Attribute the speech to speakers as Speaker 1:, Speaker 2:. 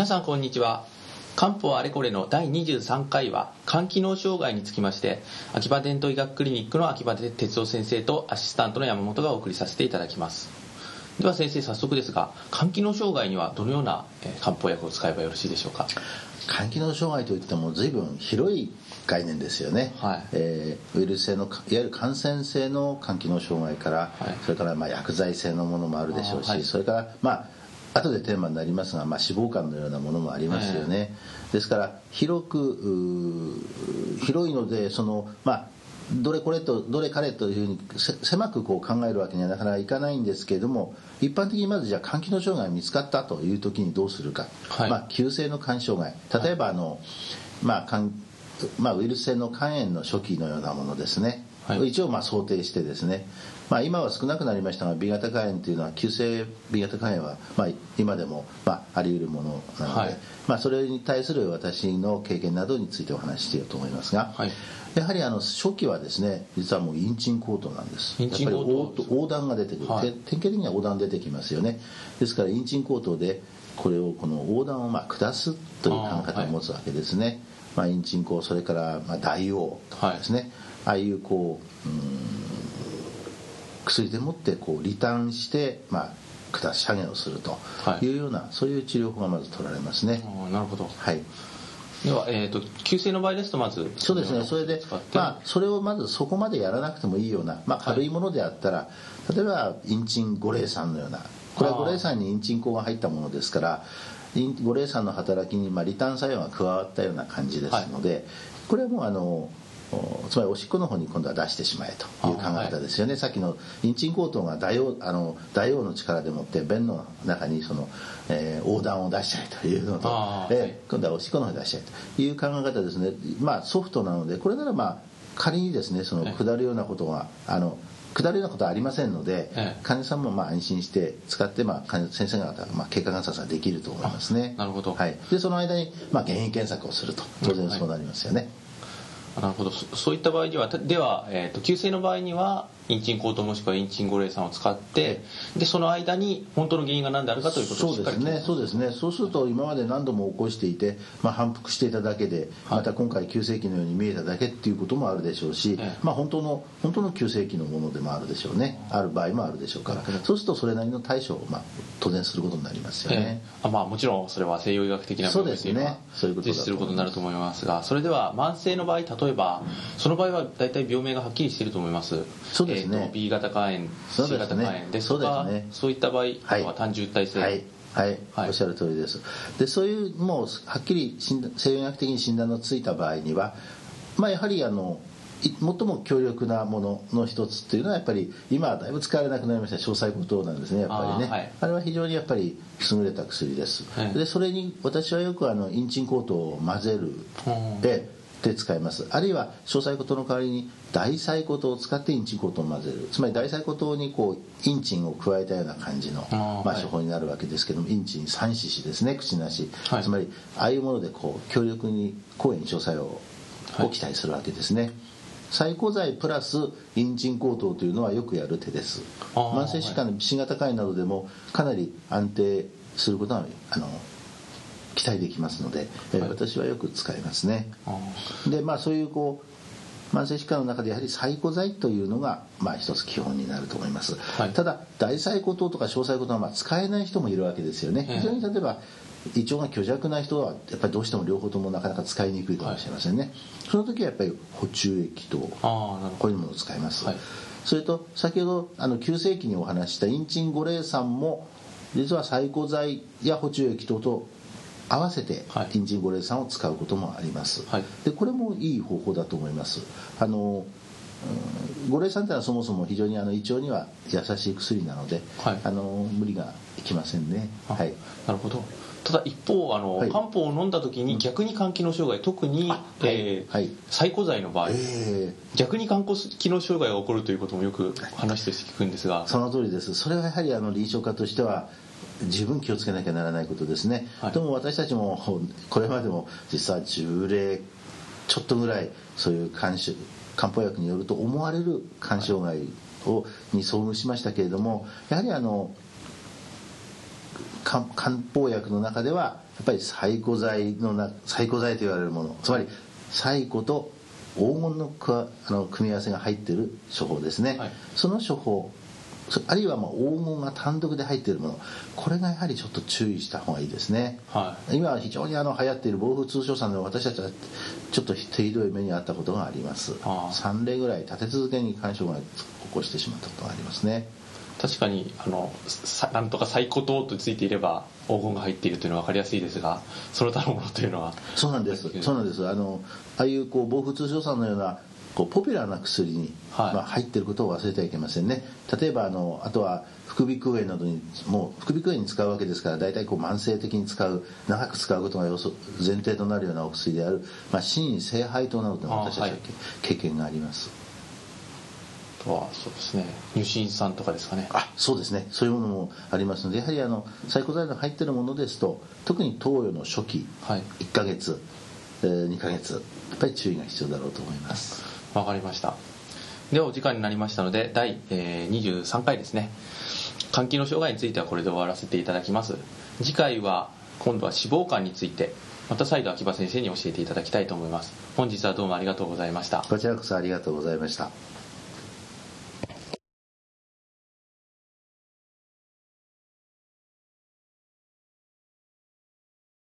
Speaker 1: 皆さんこんにちは。漢方あれこれの第23回は肝機能障害につきまして秋葉伝統医学クリニックの秋葉哲夫先生とアシスタントの山本がお送りさせていただきます。では先生早速ですが肝機能障害にはどのような漢方薬を使えばよろしいでしょうか？
Speaker 2: 肝機能障害といっても随分広い概念ですよね、はい。えー、ウイルス性のいわゆる感染性の肝機能障害から、はい、それからまあ薬剤性のものもあるでしょうし、はい、それからまあ後でテーマになりますが、まあ、脂肪肝のようなものもありますよね、ですから広く広いのでそのまあどれこれとどれ彼というふうに狭くこう考えるわけにはなかなかいかないんですけれども一般的にまずじゃあ肝機能障害が見つかったという時にどうするか、はい、まあ、急性の肝障害。例えばあの、まあまあ、ウイルス性の肝炎の初期のようなものですね。はい、一応まあ想定してですね、まあ、今は少なくなりましたが B 型肝炎というのは急性 B 型肝炎はまあ今でもまああり得るものなので、はい、まあ、それに対する私の経験などについてお話ししていようと思いますが、はい、やはりあの初期はですね実はもうインチンコートなんです。やっぱり横断が出てくる、はい、典型的には横断出てきますよね。ですからインチンコートでこれをこの横断をまあ下すという考え方を持つわけですね、まあ、インチンコそれからまあ大王とかですね、ああいうこうう薬でもってこうリターンして、まあ、下し上げをするとい。うような、はい、そういう治療法がまず取られますね。
Speaker 1: なるほど、はい。では、えーと、急性の場合ですとまず
Speaker 2: そうですね。それで、まあ、それをまずそこまでやらなくてもいいような、まあ、軽いものであったら、はい、例えばインチン五苓散のようなこれは五苓散にインチン香が入ったものですから五苓散の働きに、まあ、リターン作用が加わったような感じですので、はい、これはもうあのつまりおしっこの方に今度は出してしまえという考え方ですよね、はい、さっきのインチンコートが大王あの大王の力でもって便の中にその、えー、横断を出しちゃえというのと、えー、今度はおしっこの方に出しちゃえという考え方ですね。まあソフトなのでこれならまあ仮にですねその下るようなことがあの下るようなことはありませんので、患者さんもまあ安心して使って、まあ、先生方、まあ、経過観察ができると思いますね。
Speaker 1: なるほど、
Speaker 2: はい、でその間に、まあ、原因検索をすると当然そうなりますよね、
Speaker 1: なるほど。そういった場合にはでは、えーと、急性の場合にはインチンコートもしくはインチン五苓散を使ってでその間に本当の原因が何であるかということを
Speaker 2: そうですね。そうですね。そうすると今まで何度も起こしていて、まあ、反復していただけで、また今回急性期のように見えただけっていうこともあるでしょうし、まあ、本当の本当の急性期のものでもあるでしょうね。ある場合もあるでしょうから。そうするとそれなりの対処を、まあ、当然することになりますよね、
Speaker 1: あまあ、もちろんそれは西洋医学的な
Speaker 2: 部分でいうのは
Speaker 1: 実施することになると思いますがそれでは慢性の場合例えばその場合は大体病名がはっきりしていると思います。
Speaker 2: そうですね、
Speaker 1: えー、B 型肝炎 C 型肝炎ですとか？そうです、ね、そういった場合、は単純体性、
Speaker 2: はい。はい、はい、おっしゃる通りです。でそういうもうはっきり西洋医学的に診断のついた場合にはまあやはりあの最も強力なものの一つっていうのはやっぱり今はだいぶ使われなくなりました。詳細ことなんですね。やっぱりね。あはい、あれは非常にやっぱり優れた薬です、はい、でそれに私はよくあのインチンコートを混ぜる。でで使います。あるいは詳細ことの代わりに大細ことを使ってインチンコートを混ぜる。つまり大細ことにこうインチンを加えたような感じのまあ、処方になるわけですけども、インチン3四子ですね。口なし、はい、つまりああいうものでこう強力に抗炎症作用を期待するわけですね、はい細工剤プラスインチンコートというのはよくやる手です。慢性疾患の C 型肝炎などでもかなり安定することはあの期待できますので、えー、私はよく使いますね。でまあそういうこう慢性疾患の中でやはり細工剤というのが、まあ、一つ基本になると思います、はい、ただ大細工糖とか小細工糖はまあ使えない人もいるわけですよね。非常に例えば胃腸が虚弱な人はやっぱりどうしても両方ともなかなか使いにくいかもしれませんね、はい、その時はやっぱり補充液とこういうものを使います、はい、それと先ほどあの急性期にお話したインチン五苓散も実は細工剤や補充液等と合わせてインチン五苓散を使うこともあります、はい、でこれもいい方法だと思います。あの五苓散ってのはそもそも非常にあの胃腸には優しい薬なので、はい、あの無理がいきませんね。はい。
Speaker 1: なるほど。ただ一方あの、はい、漢方を飲んだ時に逆に肝機能障害特に、はい。えーはい、細工剤の場合、えー、逆に肝機能障害が起こるということもよく話として聞くんですが。
Speaker 2: その通りです。それはやはりあの臨床家としては十分気をつけなきゃならないことですね、はい、でも私たちもこれまでも実は10例ちょっとぐらいそういう漢方薬によると思われる肝障害をに遭遇しましたけれどもやはりあの漢方薬の中ではやっぱり最古剤のな最古剤と言われるものつまり最古と黄金のあの組み合わせが入っている処方ですね、はい、その処方あるいはまあ黄金が単独で入っているもの。これがやはりちょっと注意した方がいいですね、はい、今非常にあの流行っている暴風通商さんで私たちはちょっとひどい目に遭ったことがあります。3例ぐらい立て続けに干渉が起こしてしまったことがありますね。
Speaker 1: 確かにあのなんとか最古糖とついていれば黄金が入っているというのは分かりやすいですがその他のものというのは。
Speaker 2: そうなんです。そうなんです。あのああいうこう防風通商さんのようなこうポピュラーな薬に、はい、まあ、入っていることを忘れてはいけませんね。例えばあのあとは副鼻腔炎などにもう副鼻腔炎に使うわけですから大体こう慢性的に使う長く使うことが前提となるようなお薬である、まあ、性配糖などのは私たちは、経験があります。
Speaker 1: とはそうですね。乳酸酸とかですかね。
Speaker 2: あそうですね。そういうものもありますのでやはりあの最古材料入ってるものですと特に投与の初期、はい、1か月、えー、2か月やっぱり注意が必要だろうと思います
Speaker 1: わかりました。ではお時間になりましたので第、えー、23回ですね。肝機能障害についてはこれで終わらせていただきます。次回は今度は脂肪肝についてまた再度秋葉先生に教えていただきたいと思います。本日はどうもありがとうございました。
Speaker 2: こちらこそありがとうございました。